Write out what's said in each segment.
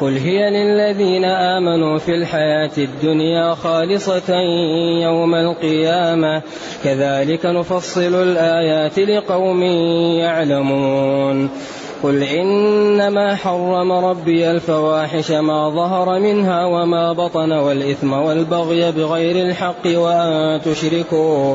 قل هي للذين آمنوا في الحياة الدنيا خالصة يوم القيامة. كذلك نفصل الآيات لقوم يعلمون. قل إنما حرم ربي الفواحش ما ظهر منها وما بطن والإثم والبغي بغير الحق وأن تشركوا.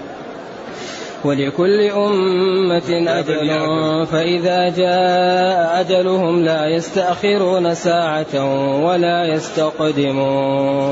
ولكل أمة أجل. فإذا جاء أجلهم لا يستأخرون ساعة ولا يستقدمون.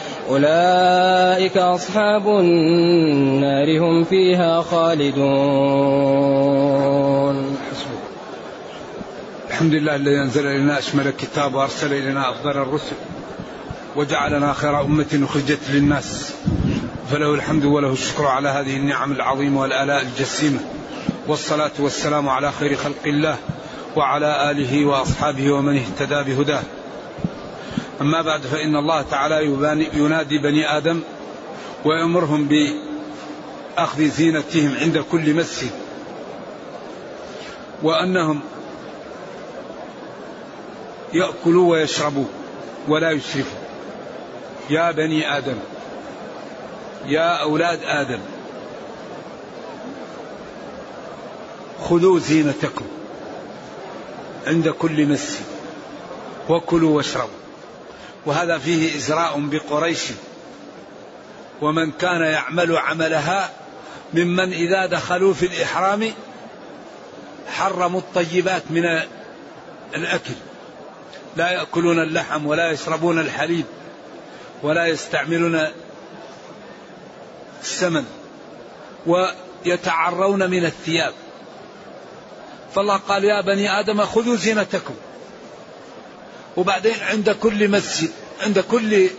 أولئك أصحاب النار هم فيها خالدون. الحمد لله الذي أنزل إلينا أشمل الكتاب وأرسل إلينا أفضل الرسل وجعلنا خير أمة أخرجت للناس. فله الحمد وله الشكر على هذه النعم العظيمة والآلاء الجسيمة. والصلاة والسلام على خير خلق الله وعلى آله وأصحابه ومن اهتدى بهداه. أما بعد فإن الله تعالى ينادي بني آدم ويأمرهم بأخذ زينتهم عند كل مسجد وأنهم يأكلوا ويشربوا ولا يسرفوا يا بني آدم يا أولاد آدم خذوا زينتكم عند كل مسجد وكلوا واشربوا. وهذا فيه إزراء بقريش. ومن كان يعمل عملها ممن إذا دخلوا في الإحرام حرموا الطيبات من الأكل. لا يأكلون اللحم ولا يشربون الحليب ولا يستعملون السمن ويتعرون من الثياب. فالله قال يا بني آدم خذوا زينتكم. وبعدين عند كل مسجد عند كل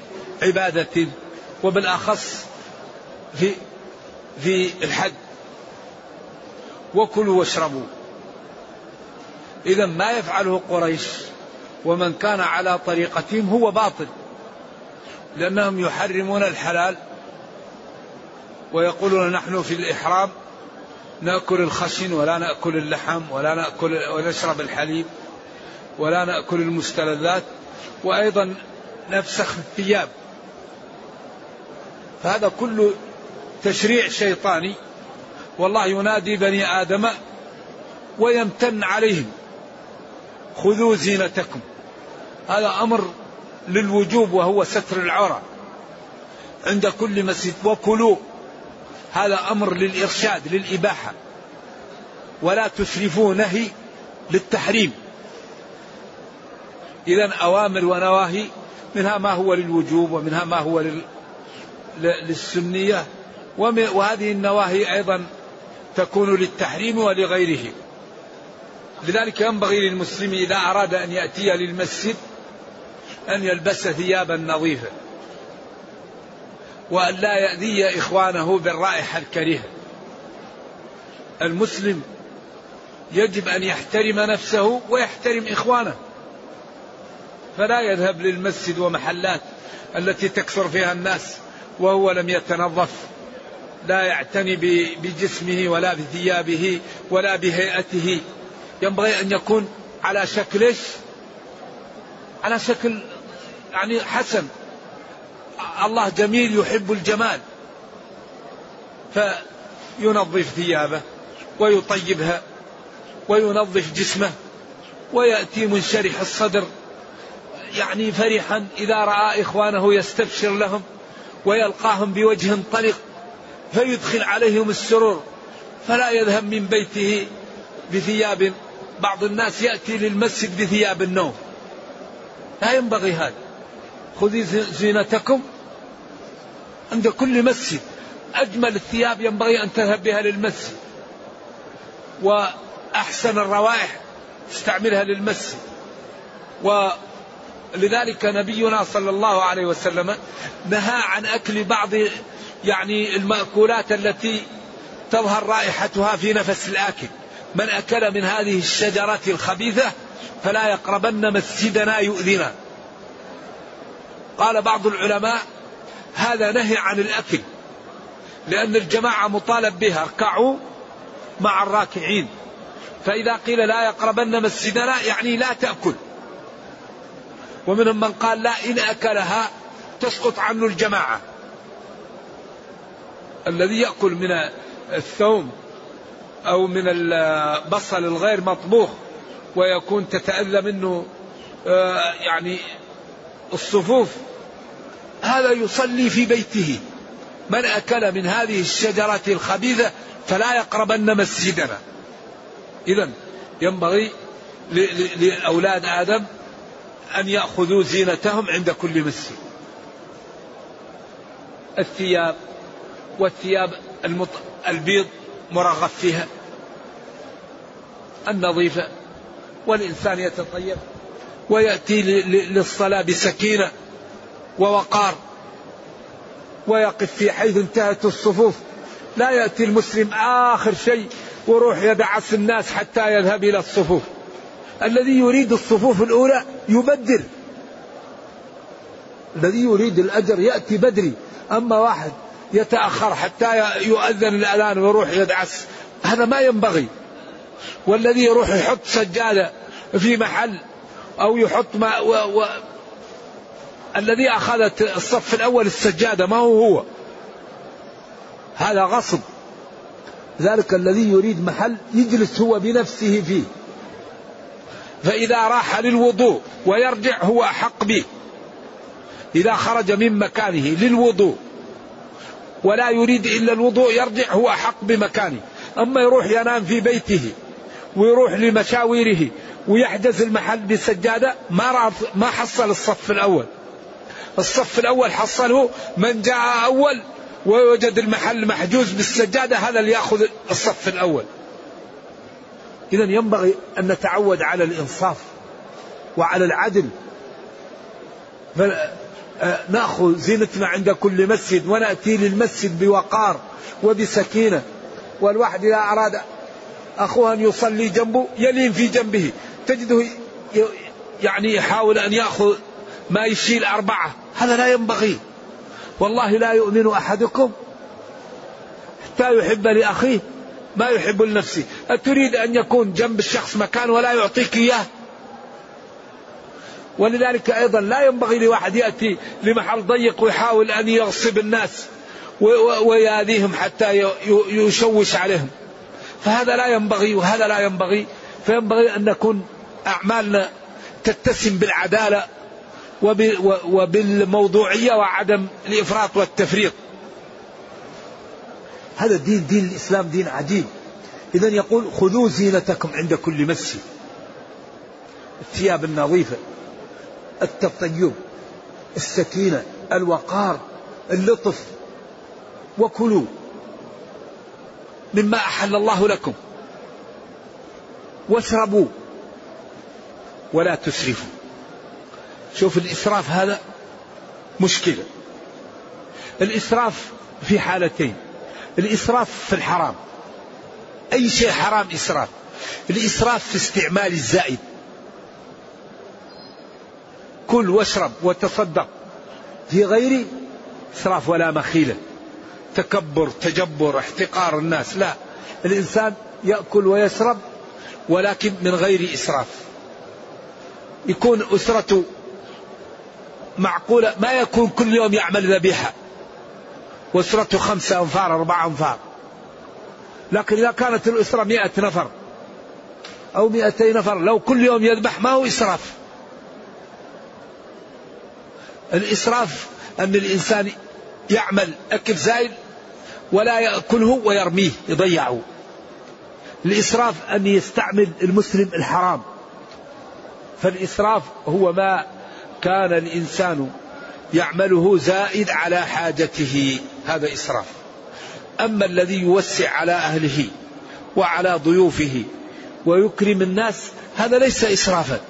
عبادة وبالأخص في في الحج. وكلوا واشربوا. إذا ما يفعله قريش ومن كان على طريقتهم هو باطل. لأنهم يحرمون الحلال ويقولون نحن في الإحرام نأكل الخشن ولا نأكل اللحم ولا نأكل ونشرب الحليب. ولا نأكل المستلذات وأيضا نفسخ الثياب. فهذا كله تشريع شيطاني والله ينادي بني آدم ويمتن عليهم خذوا زينتكم. هذا أمر للوجوب وهو ستر العورة عند كل مسجد. وكلوا هذا أمر للإرشاد للإباحة. ولا تسرفوا نهي للتحريم. إذا أوامر ونواهي منها ما هو للوجوب ومنها ما هو لل... للسنية وهذه النواهي أيضا تكون للتحريم ولغيره. لذلك ينبغي للمسلم إذا أراد أن يأتي للمسجد أن يلبس ثيابا نظيفة وأن لا يأذي إخوانه بالرائحة الكريهة. المسلم يجب أن يحترم نفسه ويحترم إخوانه. فلا يذهب للمسجد ومحلات التي تكثر فيها الناس وهو لم يتنظف لا يعتني بجسمه ولا بثيابه ولا بهيئته. ينبغي أن يكون على شكل على شكل يعني حسن. الله جميل يحب الجمال فينظف ثيابه ويطيبها وينظف جسمه ويأتي منشرح الصدر. يعني فرحا إذا رأى إخوانه يستبشر لهم ويلقاهم بوجه طلق فيدخل عليهم السرور فلا يذهب من بيته بثياب. بعض الناس يأتي للمسجد بثياب النوم. لا ينبغي هذا. خذي زينتكم عند كل مسجد. أجمل الثياب ينبغي أن تذهب بها للمسجد. وأحسن الروائح استعملها للمسجد. ولذلك نبينا صلى الله عليه وسلم نهى عن أكل بعض يعني المأكولات التي تظهر رائحتها في نفس الآكل. من أكل من هذه الشجرة الخبيثة فلا يقربن مسجدنا يؤذنا. قال بعض العلماء هذا نهي عن الأكل لأن الجماعة مطالب بها اركعوا مع الراكعين. فإذا قيل لا يقربن مسجدنا يعني لا تأكل. ومنهم من قال لا إن أكلها تسقط عنه الجماعة. الذي يأكل من الثوم أو من البصل الغير مطبوخ ويكون تتأذى منه آه، يعني الصفوف هذا يصلي في بيته. من أكل من هذه الشجرة الخبيثة فلا يقربن مسجدنا. إذا ينبغي لأولاد آدم أن يأخذوا زينتهم عند كل مسجد الثياب والثياب البيض مرغب فيها. النظيفة. والإنسان يتطيب. ويأتي للصلاة بسكينة ووقار. ويقف في حيث انتهت الصفوف. لا يأتي المسلم آخر شيء وروح يدعس الناس حتى يذهب إلى الصفوف. الذي يريد الصفوف الأولى يبدر الذي يريد الأجر يأتي بدري. أما واحد يتأخر حتى يؤذن الأذان ويروح يدعس هذا ما ينبغي. والذي يروح يحط سجادة في محل أو يحط ما و و الذي أخذت الصف الأول السجادة ما هو هو. هذا غصب. ذلك الذي يريد محل يجلس هو بنفسه فيه. فإذا راح للوضوء ويرجع هو أحق به. إذا خرج من مكانه للوضوء ولا يريد إلا الوضوء يرجع هو أحق بمكانه. أما يروح ينام في بيته ويروح لمشاويره ويحجز المحل بسجادة ما ما حصل الصف الأول. الصف الأول حصله من جاء أول ووجد المحل محجوز بالسجادة هذا اللي يأخذ الصف الأول. إذا ينبغي أن نتعود على الإنصاف وعلى العدل. نأخذ زينتنا عند كل مسجد ونأتي للمسجد بوقار وبسكينة. والواحد إذا أراد أخوه أن يصلي جنبه يلين في جنبه. تجده يعني يحاول أن يأخذ ما يشيل أربعة. هذا لا ينبغي. والله لا يؤمن أحدكم حتى يحب لأخيه. ما يحب لنفسه. أتريد أن يكون جنب الشخص مكان ولا يعطيك إياه؟ ولذلك أيضا لا ينبغي لواحد يأتي لمحل ضيق ويحاول أن يغصب الناس ويأذيهم حتى يشوش عليهم. فهذا لا ينبغي وهذا لا ينبغي. فينبغي أن نكون أعمالنا تتسم بالعدالة وبالموضوعية وعدم الإفراط والتفريط. هذا الدين دين الإسلام دين عجيب. إذا يقول خذوا زينتكم عند كل مسجد. الثياب النظيفة التطيب السكينة الوقار اللطف. وكلوا مما أحل الله لكم. واشربوا ولا تسرفوا. شوف الإسراف هذا مشكلة. الإسراف في حالتين. الإسراف في الحرام. أي شيء حرام إسراف. الإسراف في استعمال الزائد. كل واشرب وتصدق. في غير إسراف ولا مخيلة. تكبر تجبر احتقار الناس. لا. الإنسان يأكل ويشرب ولكن من غير إسراف. يكون أسرته معقولة. ما يكون كل يوم يعمل ذبيحة. وأسرته خمسة أنفار أربعة أنفار. لكن إذا كانت الأسرة مئة نفر أو مئتي نفر لو كل يوم يذبح ما هو إسراف. الإسراف أن الإنسان يعمل أكل زايد ولا يأكله ويرميه يضيعه. الإسراف أن يستعمل المسلم الحرام. فالإسراف هو ما كان الإنسان يعمله زائد على حاجته. هذا إسراف. أما الذي يوسع على أهله وعلى ضيوفه ويكرم الناس هذا ليس إسرافا.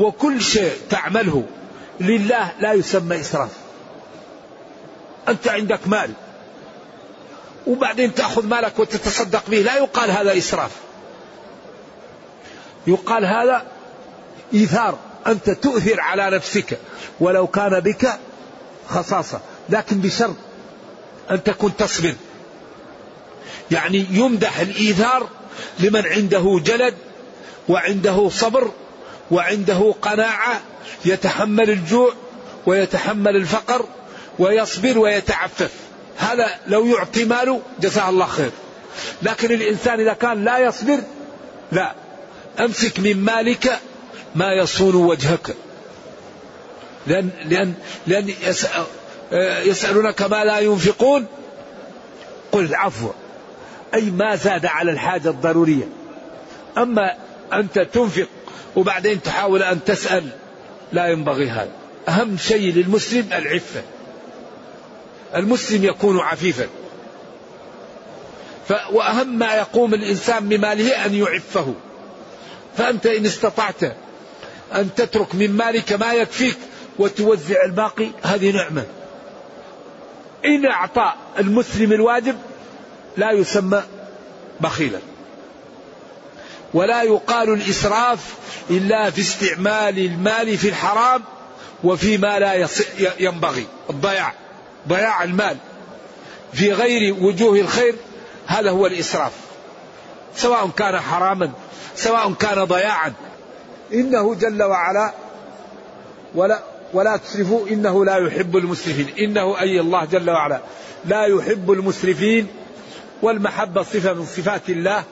وكل شيء تعمله لله لا يسمى إسراف. أنت عندك مال وبعدين تأخذ مالك وتتصدق به لا يقال هذا إسراف. يقال هذا إيثار أنت تؤثر على نفسك ولو كان بك خصاصة لكن بشرط أن تكون تصبر يعني يمدح الإيثار لمن عنده جلد وعنده صبر وعنده قناعة يتحمل الجوع ويتحمل الفقر ويصبر ويتعفف. هذا لو يعطي ماله جزاه الله خير. لكن الإنسان إذا كان لا يصبر لا. أمسك من مالك ما يصون وجهك. لأن, لأن, لأن يسألونك ما لا ينفقون؟ قل العفو. أي ما زاد على الحاجة الضرورية. أما أنت تنفق وبعدين تحاول أن تسأل لا ينبغي هذا. أهم شيء للمسلم العفة. المسلم يكون عفيفا. وأهم ما يقوم الإنسان بماله أن يعفه. فأنت إن استطعت أن تترك من مالك ما يكفيك وتوزع الباقي هذه نعمة. إن أعطى المسلم الواجب لا يسمى بخيلا. ولا يقال الإسراف إلا في استعمال المال في الحرام وفيما لا ينبغي. الضياع. ضياع المال. في غير وجوه الخير هذا هو الإسراف. سواء كان حراما سواء كان ضياعا. إنه جل وعلا ولا ولا تسرفوا إنه لا يحب المسرفين. إنه أي الله جل وعلا لا يحب المسرفين. والمحبة صفة من صفات الله.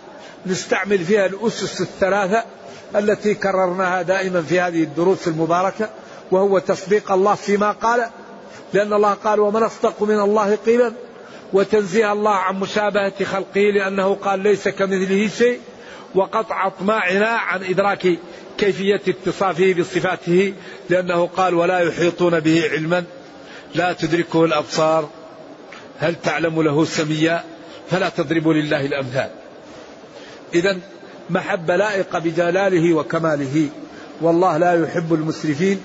نستعمل فيها الأسس الثلاثة التي كررناها دائما في هذه الدروس المباركة وهو تصديق الله فيما قال لأن الله قال ومن أصدق من الله قيلا. وتنزيه الله عن مشابهة خلقه لأنه قال ليس كمثله شيء. وقطع أطماعنا عن إدراك كيفية اتصافه بصفاته لأنه قال ولا يحيطون به علما لا تدركه الأبصار هل تعلم له سميا فلا تضربوا لله الأمثال. إذا محبة لائقة بجلاله وكماله والله لا يحب المسرفين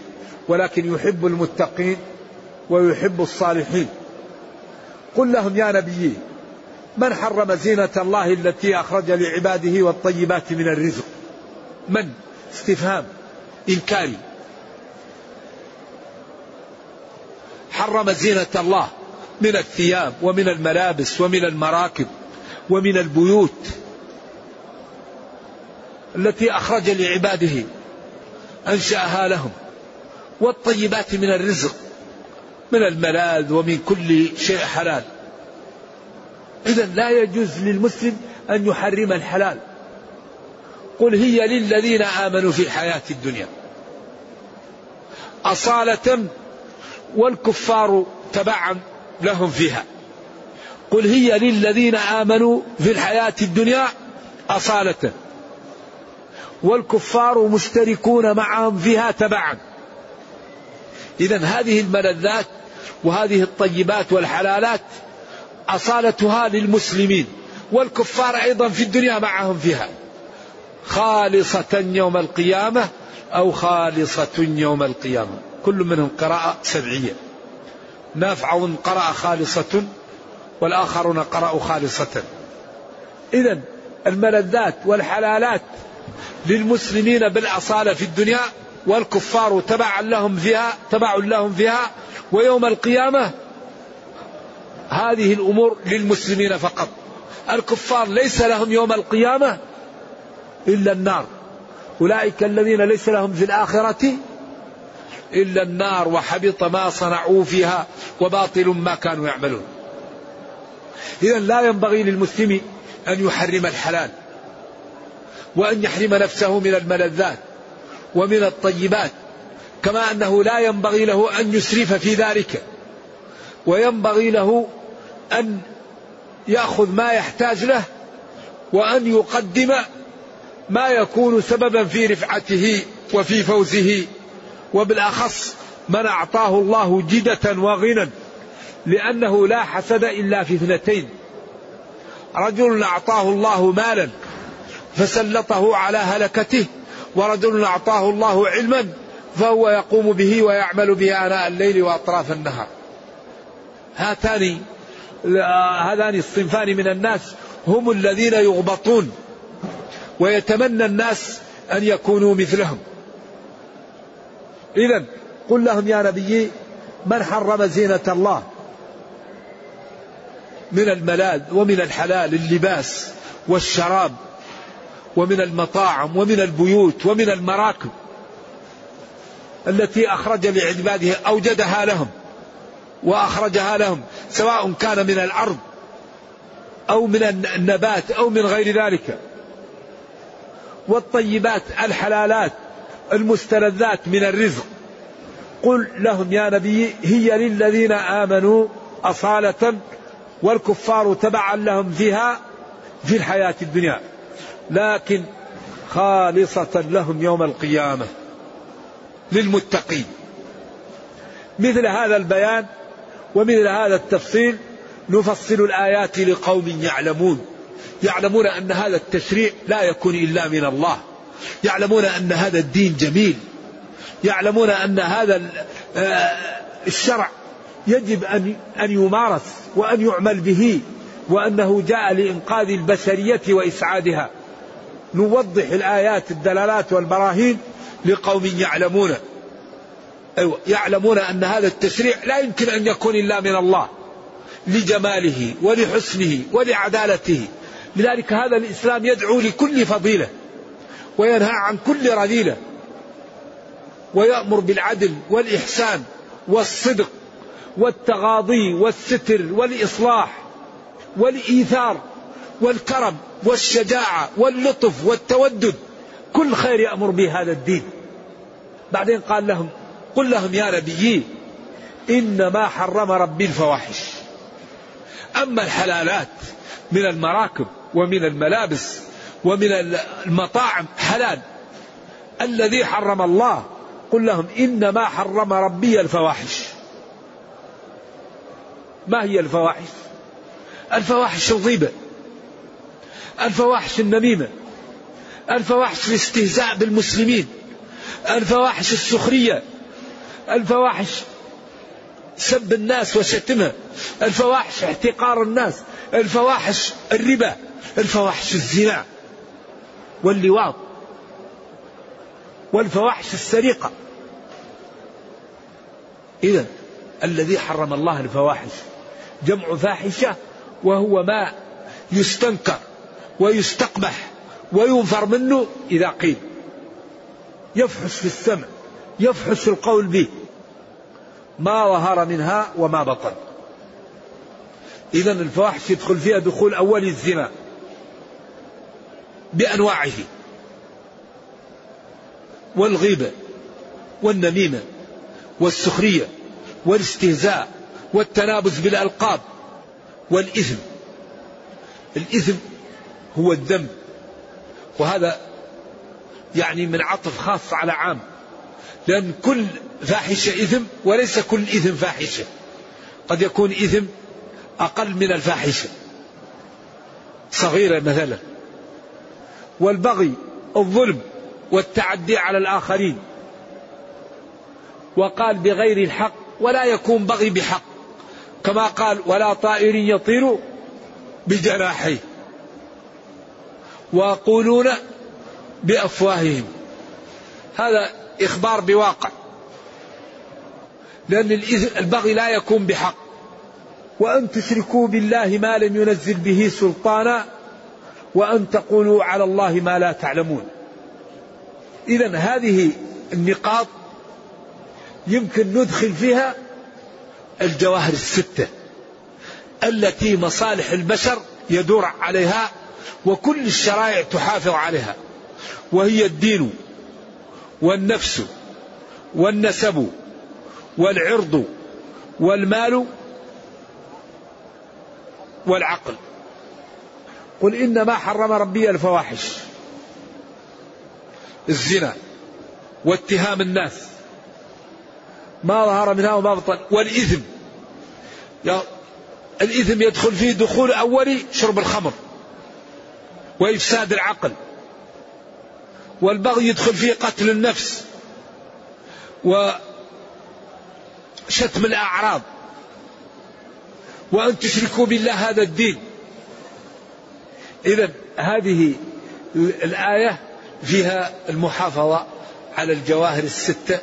ولكن يحب المتقين ويحب الصالحين. قل لهم يا نبي من حرم زينة الله التي أخرج لعباده والطيبات من الرزق؟ من؟ استفهام إنكاري. حرم زينة الله من الثياب ومن الملابس ومن المراكب ومن البيوت التي أخرج لعباده أنشأها لهم والطيبات من الرزق من الملاذ ومن كل شيء حلال. إذا لا يجوز للمسلم أن يحرم الحلال. قل هي للذين آمنوا في الحياة الدنيا. أصالة والكفار تبعا لهم فيها. قل هي للذين آمنوا في الحياة الدنيا أصالة والكفار مشتركون معهم فيها تبعا. إذا هذه الملذات وهذه الطيبات والحلالات أصالتها للمسلمين والكفار أيضا في الدنيا معهم فيها. خالصة يوم القيامة أو خالصة يوم القيامة. كل منهم قراءة سبعية. نافع قرأ خالصة والآخرون قرأوا خالصة. إذا الملذات والحلالات للمسلمين بالأصالة في الدنيا والكفار تبعا لهم فيها تبع لهم فيها. ويوم القيامة هذه الأمور للمسلمين فقط. الكفار ليس لهم يوم القيامة إلا النار. أولئك الذين ليس لهم في الآخرة إلا النار وحبط ما صنعوا فيها وباطل ما كانوا يعملون. إذا لا ينبغي للمسلم أن يحرم الحلال وأن يحرم نفسه من الملذات ومن الطيبات كما أنه لا ينبغي له أن يسرف في ذلك. وينبغي له أن يأخذ ما يحتاج له وأن يقدم ما يكون سببا في رفعته وفي فوزه. وبالأخص من أعطاه الله جدة وغنى لأنه لا حسد إلا في اثنتين. رجل أعطاه الله مالا فسلطه على هلكته ورجل أعطاه الله علما فهو يقوم به ويعمل به آناء الليل وأطراف النهار. هاتان هذان الصنفان من الناس هم الذين يغبطون ويتمنى الناس أن يكونوا مثلهم. إذا قل لهم يا نبي من حرم زينة الله؟ من الملاذ ومن الحلال اللباس والشراب ومن المطاعم ومن البيوت ومن المراكب التي أخرج لعباده أوجدها لهم. وأخرجها لهم سواء كان من الأرض أو من النبات أو من غير ذلك. والطيبات الحلالات المستلذات من الرزق. قل لهم يا نبي هي للذين آمنوا أصالة والكفار تبعا لهم فيها في الحياة الدنيا. لكن خالصة لهم يوم القيامة للمتقين. مثل هذا البيان ومثل هذا التفصيل نفصل الآيات لقوم يعلمون. يعلمون أن هذا التشريع لا يكون إلا من الله. يعلمون أن هذا الدين جميل. يعلمون أن هذا آه، الشرع يجب أن أن يمارس وأن يعمل به وأنه جاء لإنقاذ البشرية وإسعادها. نوضح الآيات الدلالات والبراهين لقوم يعلمون. أيوة يعلمون أن هذا التشريع لا يمكن أن يكون إلا من الله لجماله ولحسنه ولعدالته. لذلك هذا الإسلام يدعو لكل فضيلة وينهى عن كل رذيلة ويأمر بالعدل والإحسان والصدق والتغاضي والستر والإصلاح والإيثار والكرم والشجاعة واللطف والتودد. كل خير يأمر به هذا الدين. بعدين قال لهم قل لهم يا نبيي إنما حرم ربي الفواحش. أما الحلالات من المراكب ومن الملابس ومن المطاعم حلال. الذي حرم الله قل لهم إنما حرم ربي الفواحش. ما هي الفواحش؟ الفواحش الغيبة. الفواحش النميمة. الفواحش الاستهزاء بالمسلمين. الفواحش السخرية. الفواحش. سب الناس وشتمها الفواحش احتقار الناس. الفواحش الربا. الفواحش الزنا. واللواط. والفواحش السرقة. إذا الذي حرم الله الفواحش جمع فاحشة وهو ما يستنكر ويستقبح وينفر منه إذا قيل. يفحش في السمع. يفحش القول به. ما ظهر منها وما بطن. إذا الفواحش يدخل فيها دخول أول الزنا. بأنواعه. والغيبة والنميمة والسخرية والاستهزاء والتنابز بالألقاب والإثم. الإثم هو الذنب وهذا يعني من عطف خاص على عام. لأن كل فاحشة إثم وليس كل إثم فاحشة. قد يكون إثم أقل من الفاحشة. صغيرة مثلا. والبغي الظلم والتعدي على الآخرين. وقال بغير الحق ولا يكون بغي بحق. كما قال ولا طائر يطير بجناحيه. ويقولون بأفواههم. هذا إخبار بواقع. لأن البغي لا يكون بحق. وأن تشركوا بالله ما لم ينزل به سلطانا وأن تقولوا على الله ما لا تعلمون. إذا هذه النقاط يمكن ندخل فيها الجواهر الستة التي مصالح البشر يدور عليها وكل الشرائع تحافظ عليها وهي الدين. والنفس والنسب والعرض والمال والعقل. قل إنما حرم ربي الفواحش الزنا واتهام الناس. ما ظهر منها وما بطن. والإثم. الإثم يدخل فيه دخول أولي شرب الخمر وإفساد العقل. والبغي يدخل فيه قتل النفس وشتم الأعراض. وأن تشركوا بالله هذا الدين. إذا هذه الآية فيها المحافظة على الجواهر الستة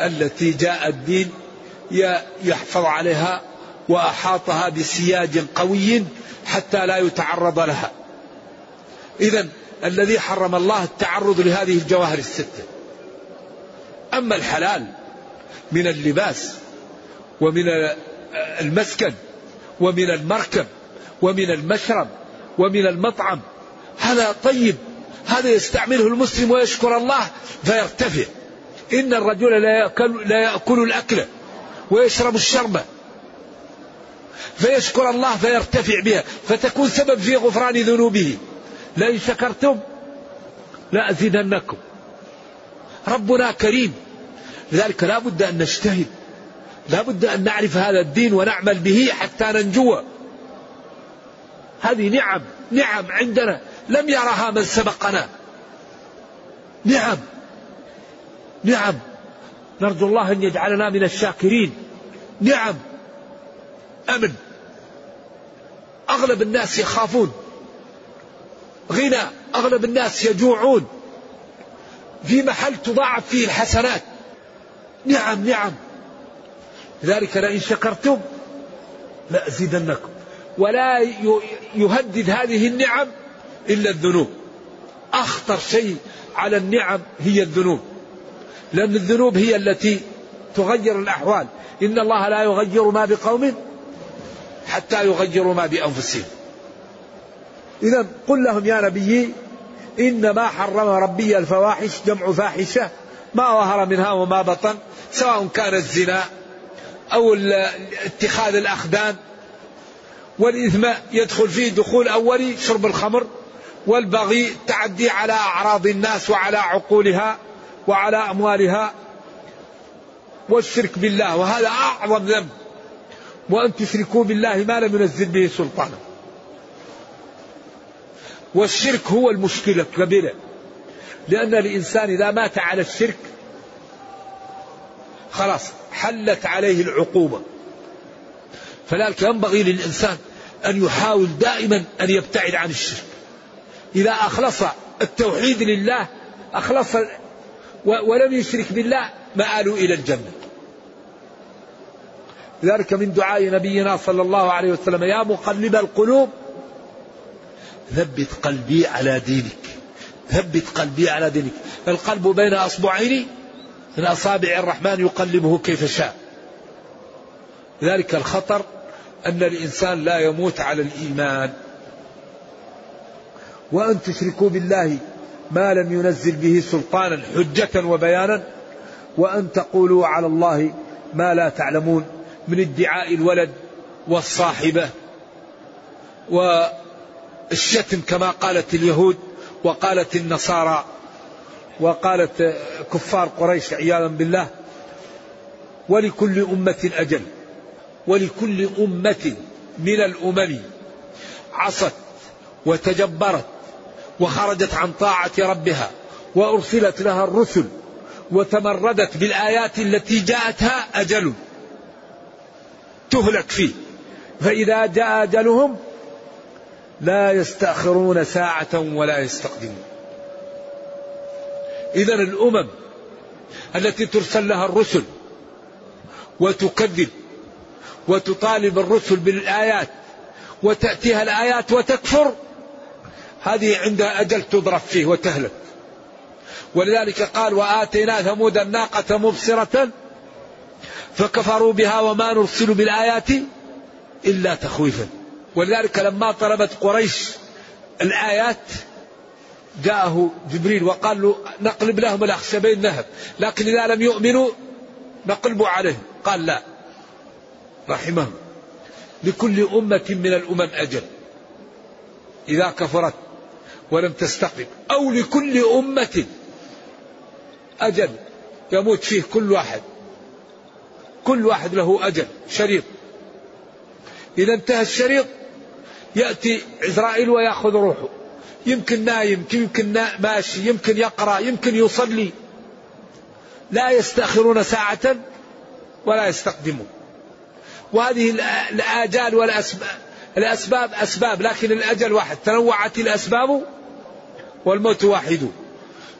التي جاء الدين يحفظ عليها وأحاطها بسياج قوي حتى لا يتعرض لها. إذا الذي حرم الله التعرض لهذه الجواهر الستة. أما الحلال من اللباس ومن المسكن ومن المركب ومن المشرب ومن المطعم هذا طيب هذا يستعمله المسلم ويشكر الله فيرتفع. إن الرجل لا يأكل, لا يأكل الأكل ويشرب الشربة فيشكر الله فيرتفع بها فتكون سبب في غفران ذنوبه. لئن شكرتم لأزيدنكم. ربنا كريم. لذلك لا بد أن نجتهد. لا بد أن نعرف هذا الدين ونعمل به حتى ننجو. هذه نعم نعم عندنا. لم يرها من سبقنا. نعم. نعم. نرجو الله أن يجعلنا من الشاكرين. نعم. أمن. أغلب الناس يخافون. غنى أغلب الناس يجوعون. في محل تضاعف فيه الحسنات. نعم نعم. لذلك لئن شكرتم لأزيدنكم. ولا يهدد هذه النعم إلا الذنوب. أخطر شيء على النعم هي الذنوب. لأن الذنوب هي التي تغير الأحوال. إن الله لا يغير ما بقوم حتى يغيروا ما بأنفسهم. إذا قل لهم يا نبي إنما حرم ربي الفواحش جمع فاحشة ما ظهر منها وما بطن سواء كان الزنا أو اتخاذ الأخدان. والإثم يدخل فيه دخول أولي شرب الخمر والبغي تعدي على أعراض الناس وعلى عقولها وعلى أموالها. والشرك بالله وهذا أعظم ذنب. وأن تشركوا بالله ما لم ينزل به سلطانا. والشرك هو المشكلة الكبيرة. لأن الإنسان إذا مات على الشرك خلاص حلت عليه العقوبة. فلذلك ينبغي للإنسان أن يحاول دائما أن يبتعد عن الشرك. إذا أخلص التوحيد لله أخلص ولم يشرك بالله مآلوا إلى الجنة. ذلك من دعاء نبينا صلى الله عليه وسلم يا مقلب القلوب ثبت قلبي على دينك. ثبت قلبي على دينك. القلب بين أصبعين من أصابع الرحمن يقلبه كيف شاء. ذلك الخطر أن الإنسان لا يموت على الإيمان. وأن تشركوا بالله ما لم ينزل به سلطانا حجة وبيانا. وأن تقولوا على الله ما لا تعلمون من ادعاء الولد والصاحبة. والشتم كما قالت اليهود وقالت النصارى وقالت كفار قريش عياذا بالله ولكل أمة أجل ولكل أمة من الأمم عصت وتجبرت وخرجت عن طاعة ربها وأرسلت لها الرسل وتمردت بالآيات التي جاءتها أجل تهلك فيه فإذا جاء أجلهم لا يستأخرون ساعة ولا يستقدمون. إذا الأمم التي ترسل لها الرسل وتكذب وتطالب الرسل بالآيات وتأتيها الآيات وتكفر هذه عندها أجل تضرب فيه وتهلك. ولذلك قال وآتينا ثمود الناقة مبصرة فكفروا بها وما نرسل بالآيات إلا تخويفا. ولذلك لما طلبت قريش الآيات جاءه جبريل وقال له نقلب لهم الأخشبين ذهب لكن إذا لم يؤمنوا نقلب عليهم. قال لا. رحمه لكل أمة من الأمم أجل. إذا كفرت ولم تستقم. أو لكل أمة أجل. يموت فيه كل واحد. كل واحد له أجل شريط. إذا انتهى الشريط يأتي عزرائيل ويأخذ روحه. يمكن نايم يمكن ماشي يمكن يقرأ يمكن يصلي. لا يستأخرون ساعة ولا يستقدمون. وهذه الآجال والأسباب الأسباب أسباب لكن الأجل واحد. تنوعت الأسباب والموت واحد.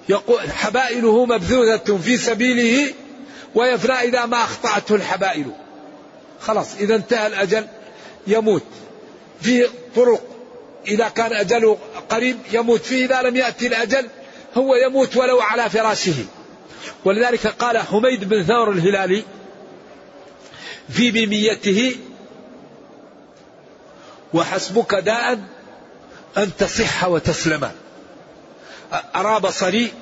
يقول حبائله مبذوذة في سبيله ويفنى إذا ما أخطأته الحبائل. خلاص إذا انتهى الأجل يموت. في طرق. إذا كان أجله قريب يموت فيه إذا لم يأتي الأجل هو يموت ولو على فراشه. ولذلك قال حميد بن ثور الهلالي في ميميته وحسبك داء أن تصح وتسلم. أرى بصري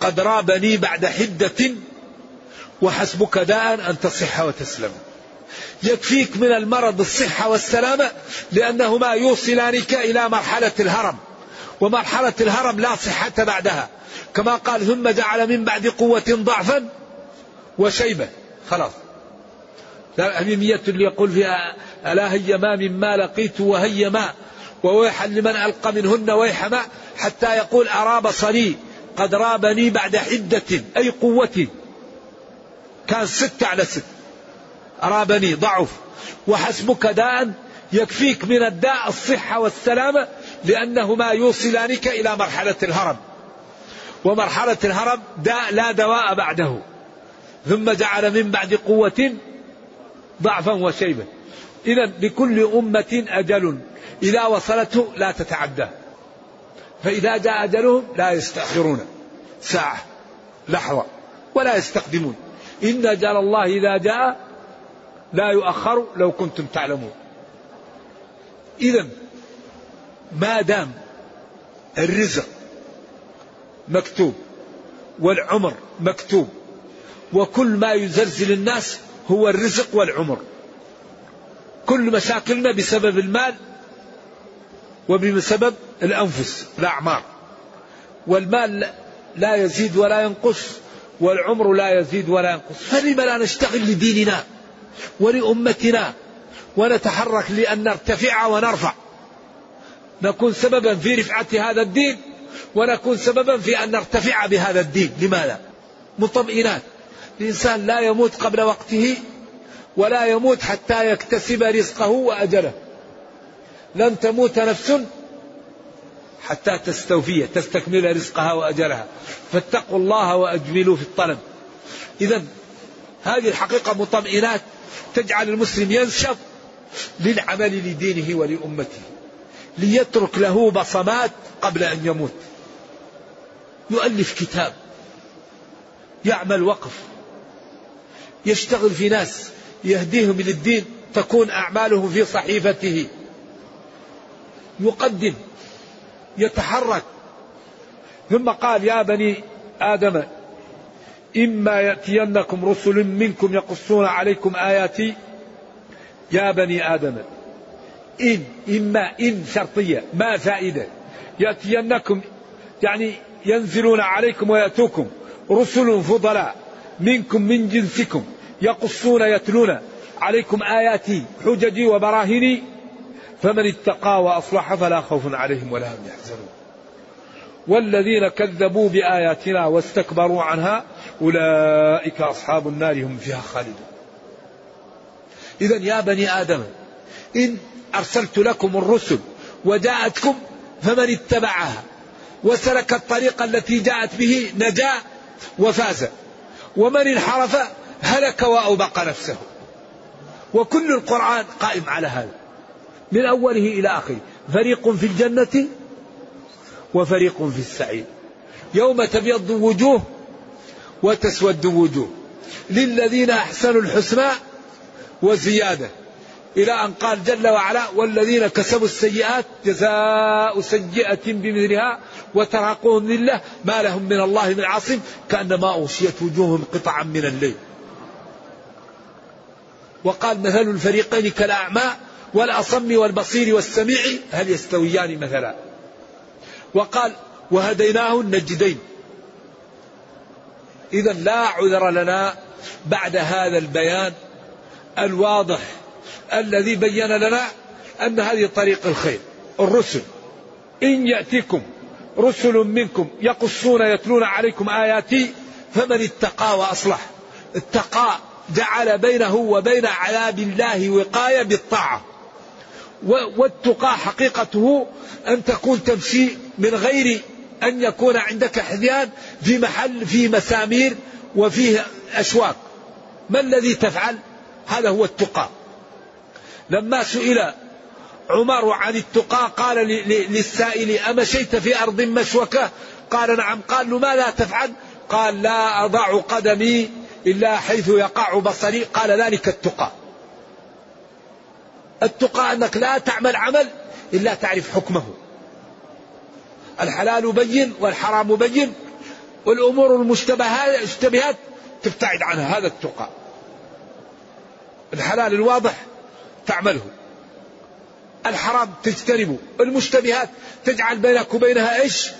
قد رابني بعد حدة وحسبك داء أن تصح وتسلم. يكفيك من المرض الصحة والسلامة لأنهما يوصلانك إلى مرحلة الهرم ومرحلة الهرم لا صحة بعدها. كما قال ثم جعل من بعد قوة ضعفا وشيبة خلاص. الهميمية اللي يقول فيها ألا هي ما مما لقيت وهي ما وويحا لمن ألقى منهن ويح ما حتى يقول أرى بصري قد رابني بعد حدة أي قوة. كان ست على ست أرابني ضعف وحسبك داء يكفيك من الداء الصحة والسلامة لأنهما يوصلانك إلى مرحلة الهرم. ومرحلة الهرم داء لا دواء بعده. ثم جعل من بعد قوة ضعفا وشيبة إذا لكل أمة أجل. إذا وصلته لا تتعدى. فإذا جاء أجلهم لا يستأخرون. ساعة لحظة ولا يستقدمون. إن أجل الله إذا جاء لا يؤخر لو كنتم تعلمون. إذا ما دام الرزق مكتوب والعمر مكتوب وكل ما يزلزل الناس هو الرزق والعمر. كل مشاكلنا بسبب المال وبسبب الأنفس الأعمار. والمال لا يزيد ولا ينقص والعمر لا يزيد ولا ينقص. فلم لا نشتغل لديننا؟ ولأمتنا ونتحرك لأن نرتفع ونرفع. نكون سببا في رفعة هذا الدين ونكون سببا في أن نرتفع بهذا الدين. لماذا؟ مطمئنات. الإنسان لا يموت قبل وقته ولا يموت حتى يكتسب رزقه وأجله. لن تموت نفس حتى تستوفي تستكمل رزقها وأجلها. فاتقوا الله وأجملوا في الطلب. إذا هذه الحقيقة مطمئنات. تجعل المسلم ينشط للعمل لدينه ولأمته ليترك له بصمات قبل أن يموت. يؤلف كتاب يعمل وقف يشتغل في ناس يهديهم للدين تكون أعمالهم في صحيفته. يقدم يتحرك. ثم قال يا بني آدم إما يأتينكم رسل منكم يقصون عليكم آياتي يا بني آدم إن إما إن شرطية ما فائدة. يأتينكم يعني ينزلون عليكم ويأتوكم رسل فضلاء منكم من جنسكم يقصون يتلون عليكم آياتي حججي وبراهيني فمن اتقى وأصلح فلا خوف عليهم ولا هم يحزنون. والذين كذبوا بآياتنا واستكبروا عنها أولئك أصحاب النار هم فيها خالدون. إذا يا بني آدم إن أرسلت لكم الرسل وجاءتكم فمن اتبعها وسلك الطريق التي جاءت به نجا وفاز ومن انحرف هلك وأوبق نفسه. وكل القرآن قائم على هذا من أوله إلى آخره. فريق في الجنة وفريق في السعير. يوم تبيض وجوه وتسود وجوه. للذين أحسنوا الحسنى وزيادة. إلى أن قال جل وعلا والذين كسبوا السيئات جزاء سيئة بمثلها وترهقهم لله ما لهم من الله من عاصم كأنما أغشيت وجوههم قطعا من الليل. وقال مثل الفريقين كالأعمى والأصم والبصير والسميع هل يستويان مثلا؟ وقال وهديناه النجدين إذا لا عذر لنا بعد هذا البيان الواضح الذي بين لنا أن هذه طريق الخير. الرسل إن يأتيكم رسل منكم يقصون يتلون عليكم آياتي فمن اتقى وأصلح. اتقى جعل بينه وبين عذاب الله وقاية بالطاعة. والتقى حقيقته أن تكون تمشي من غير أن يكون عندك حذيان في محل في مسامير وفيه أشواك ما الذي تفعل؟ هذا هو التقى. لما سئل عمر عن التقى قال للسائل أمشيت في أرض مشوكة؟ قال نعم. قال له ما لا تفعل؟ قال لا أضع قدمي إلا حيث يقع بصري. قال ذلك التقى. التقى أنك لا تعمل عمل إلا تعرف حكمه. الحلال بين والحرام بين والأمور المشتبهات تبتعد عنها هذا التقى. الحلال الواضح تعمله. الحرام تجتنبه. المشتبهات تجعل بينك وبينها إيش؟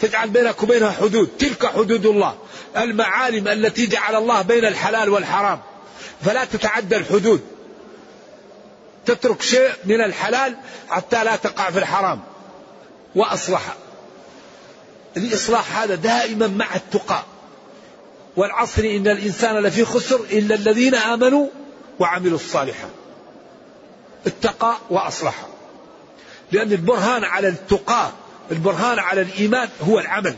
تجعل بينك وبينها حدود. تلك حدود الله. المعالم التي جعل الله بين الحلال والحرام. فلا تتعدى الحدود. تترك شيء من الحلال حتى لا تقع في الحرام. وأصلح. الإصلاح هذا دائما مع التقى. والعصر إن الإنسان لفي خسر إلا الذين آمنوا وعملوا الصالحات. اتقى وأصلح. لأن البرهان على التقى البرهان على الإيمان هو العمل.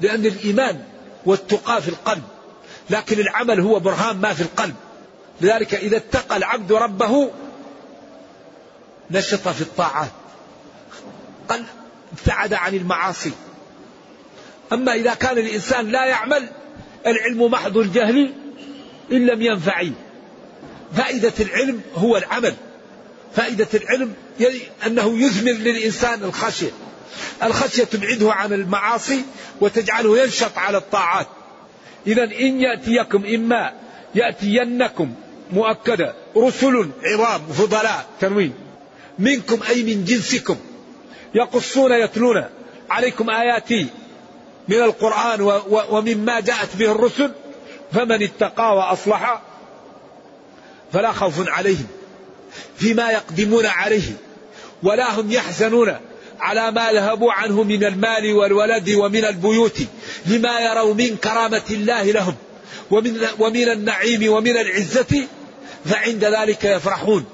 لأن الإيمان والتقى في القلب لكن العمل هو برهان ما في القلب. لذلك إذا اتقى العبد ربه نشط في الطاعات. قل ابتعد عن المعاصي. أما إذا كان الإنسان لا يعمل العلم محض الجهل إن لم ينفع فائدة العلم هو العمل. فائدة العلم أنه يثمر للإنسان الخشية. الخشية تبعده عن المعاصي وتجعله ينشط على الطاعات. إذا إن يأتيكم إما يأتينكم مؤكدة رسل عظام فضلاء تنوين منكم أي من جنسكم. يقصون يتلون عليكم آياتي من القرآن ومما جاءت به الرسل فمن اتقى وأصلح فلا خوف عليهم فيما يقدمون عليه ولا هم يحزنون على ما ذهبوا عنه من المال والولد ومن البيوت لما يروا من كرامة الله لهم ومن, ومن النعيم ومن العزة فعند ذلك يفرحون.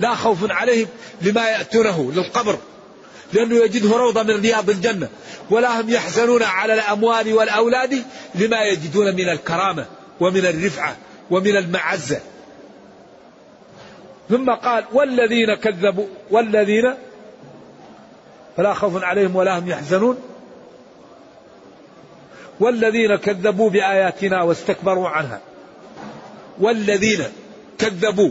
لا خوف عليهم لما يأتونه للقبر لأنه يجده روضة من رياض الجنة ولا هم يحزنون على الأموال والأولاد لما يجدون من الكرامة ومن الرفعة ومن المعزة. ثم قال والذين كذبوا والذين فلا خوف عليهم ولا هم يحزنون. والذين كذبوا بآياتنا واستكبروا عنها. والذين كذبوا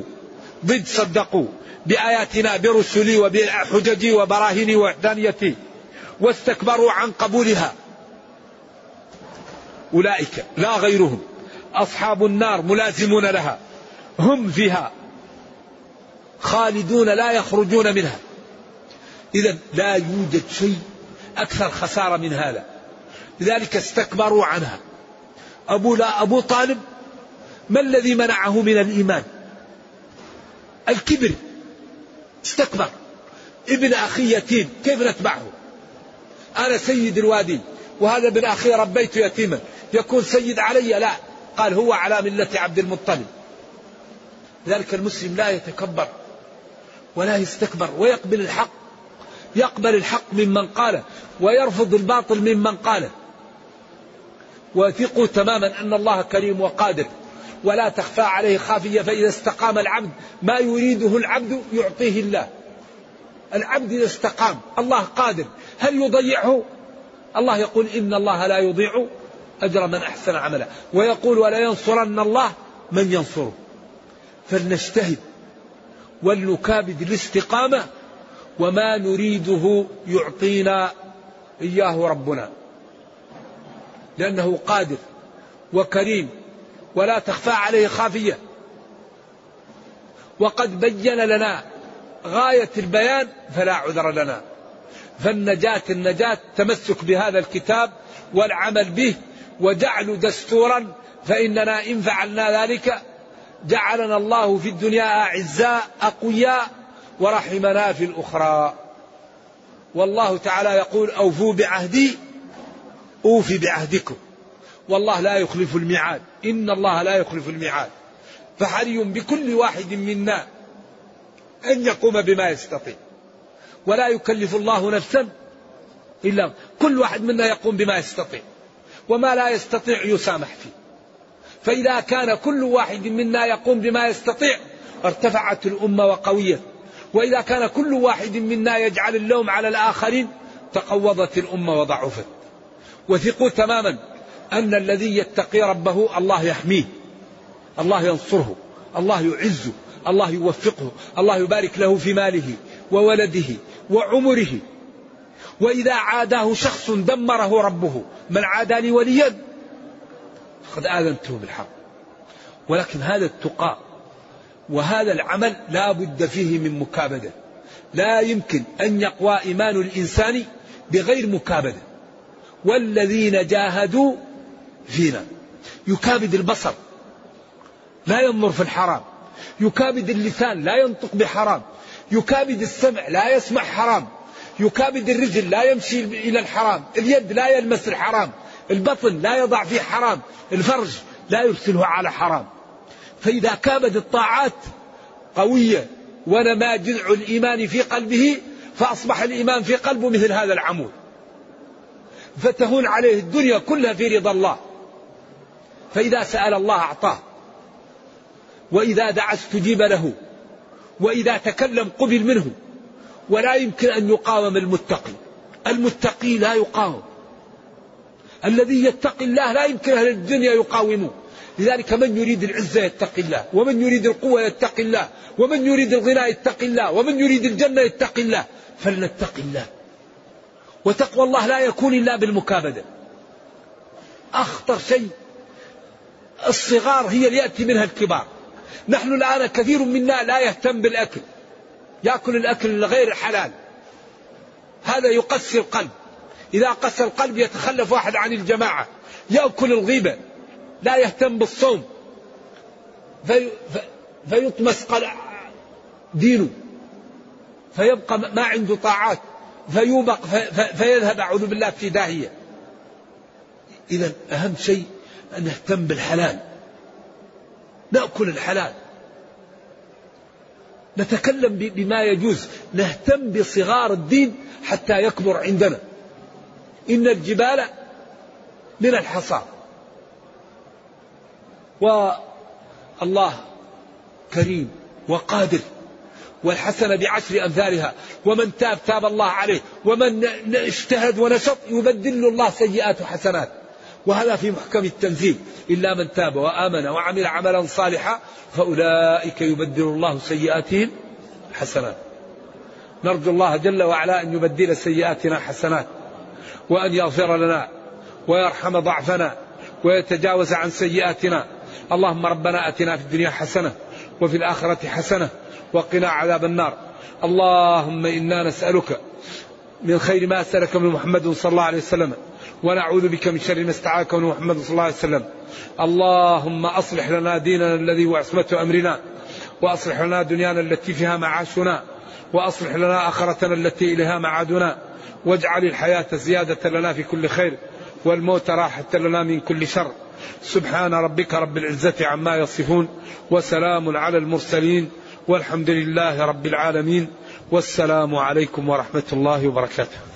ضد صدقوا بآياتنا برسلي وبحججي وبراهيني ووحدانيتي واستكبروا عن قبولها. أولئك لا غيرهم. أصحاب النار ملازمون لها. هم فيها خالدون لا يخرجون منها. إذا لا يوجد شيء أكثر خسارة من هذا. لذلك استكبروا عنها. أبو لا أبو طالب ما الذي منعه من الإيمان؟ الكبر. استكبر. ابن أخي يتيم كيف نتبعه؟ أنا سيد الوادي وهذا ابن أخي ربيت يتيما. يكون سيد علي؟ لا. قال هو على ملة عبد المطلب. ذلك المسلم لا يتكبر ولا يستكبر ويقبل الحق. يقبل الحق ممن قاله ويرفض الباطل ممن قاله. وثقوا تماما أن الله كريم وقادر. ولا تخفى عليه خافية فإذا استقام العبد ما يريده العبد يعطيه الله. العبد إذا استقام الله قادر. هل يضيعه الله يقول إن الله لا يضيع أجر من أحسن عملا. ويقول ولا ينصرن الله من ينصره. فلنجتهد ولنكابد الاستقامة وما نريده يعطينا إياه ربنا. لأنه قادر وكريم. ولا تخفى عليه خافية. وقد بين لنا غاية البيان فلا عذر لنا. فالنجاة النجاة تمسك بهذا الكتاب والعمل به وجعل دستورا فإننا إن فعلنا ذلك جعلنا الله في الدنيا أعزاء أقوياء ورحمنا في الأخرى. والله تعالى يقول أوفوا بعهدي أوفي بعهدكم. والله لا يخلف الميعاد. إن الله لا يخلف الميعاد. فحري بكل واحد منا أن يقوم بما يستطيع. ولا يكلف الله نفسا إلا كل واحد منا يقوم بما يستطيع. وما لا يستطيع يسامح فيه. فإذا كان كل واحد منا يقوم بما يستطيع ارتفعت الأمة وقويت وإذا كان كل واحد منا يجعل اللوم على الآخرين تقوضت الأمة وضعفت. وثقوا تماما. أن الذي يتقي ربه الله يحميه الله ينصره الله يعزه الله يوفقه الله يبارك له في ماله وولده وعمره. وإذا عاداه شخص دمره ربه من عاداني وليا فقد آذنته بالحق. ولكن هذا التقى وهذا العمل لا بد فيه من مكابدة. لا يمكن أن يقوى إيمان الإنسان بغير مكابدة. والذين جاهدوا فينا. يكابد البصر لا ينظر في الحرام. يكابد اللسان لا ينطق بحرام. يكابد السمع لا يسمع حرام. يكابد الرجل لا يمشي إلى الحرام. اليد لا يلمس الحرام. البطن لا يضع فيه حرام. الفرج لا يرسله على حرام. فإذا كابد الطاعات قوية ونما جذع الإيمان في قلبه فأصبح الإيمان في قلبه مثل هذا العمود. فتهون عليه الدنيا كلها في رضا الله. فإذا سأل الله أعطاه. وإذا دعا استجيب له. وإذا تكلم قبل منه. ولا يمكن أن يقاوم المتقي. المتقي لا يقاوم. الذي يتقي الله لا يمكن أهل الدنيا يقاوموه. لذلك من يريد العزة يتقي الله. ومن يريد القوة يتقي الله. ومن يريد الغنى يتقي الله. ومن يريد الجنة يتقي الله. فلنتقي الله. وتقوى الله لا يكون إلا بالمكابدة. أخطر شيء الصغار هي اللي يأتي منها الكبار. نحن الآن كثير منا لا يهتم بالأكل. يأكل الأكل الغير حلال. هذا يقسي القلب. إذا قسى القلب يتخلف واحد عن الجماعة. يأكل الغيبة. لا يهتم بالصوم. في فيطمس دينه. فيبقى ما عنده طاعات. فيوبق فيذهب أعوذ بالله في داهية. إذا أهم شيء نهتم بالحلال. نأكل الحلال. نتكلم بما يجوز. نهتم بصغار الدين حتى يكبر عندنا. إن الجبال من الحصى والله كريم وقادر. والحسنة بعشر أمثالها. ومن تاب تاب الله عليه. ومن اجتهد ونشط يبدل الله سيئات حسنات وهذا في محكم التنزيل. إلا من تاب وآمن وعمل عملا صالحا فأولئك يبدل الله سيئاتهم حسنات. نرجو الله جل وعلا أن يبدل سيئاتنا حسنات وأن يغفر لنا ويرحم ضعفنا ويتجاوز عن سيئاتنا. اللهم ربنا أتنا في الدنيا حسنة وفي الآخرة حسنة وقنا عذاب النار. اللهم إنا نسألك من خير ما سألك من محمد صلى الله عليه وسلم. ونعوذ بك من شر ما استعاذك من محمد صلى الله عليه وسلم. اللهم أصلح لنا ديننا الذي هو عصمة أمرنا وأصلح لنا دنيانا التي فيها معاشنا وأصلح لنا آخرتنا التي إليها معادنا. واجعل الحياة زيادة لنا في كل خير والموت راحة لنا من كل شر. سبحان ربك رب العزة عما يصفون وسلام على المرسلين والحمد لله رب العالمين والسلام عليكم ورحمة الله وبركاته.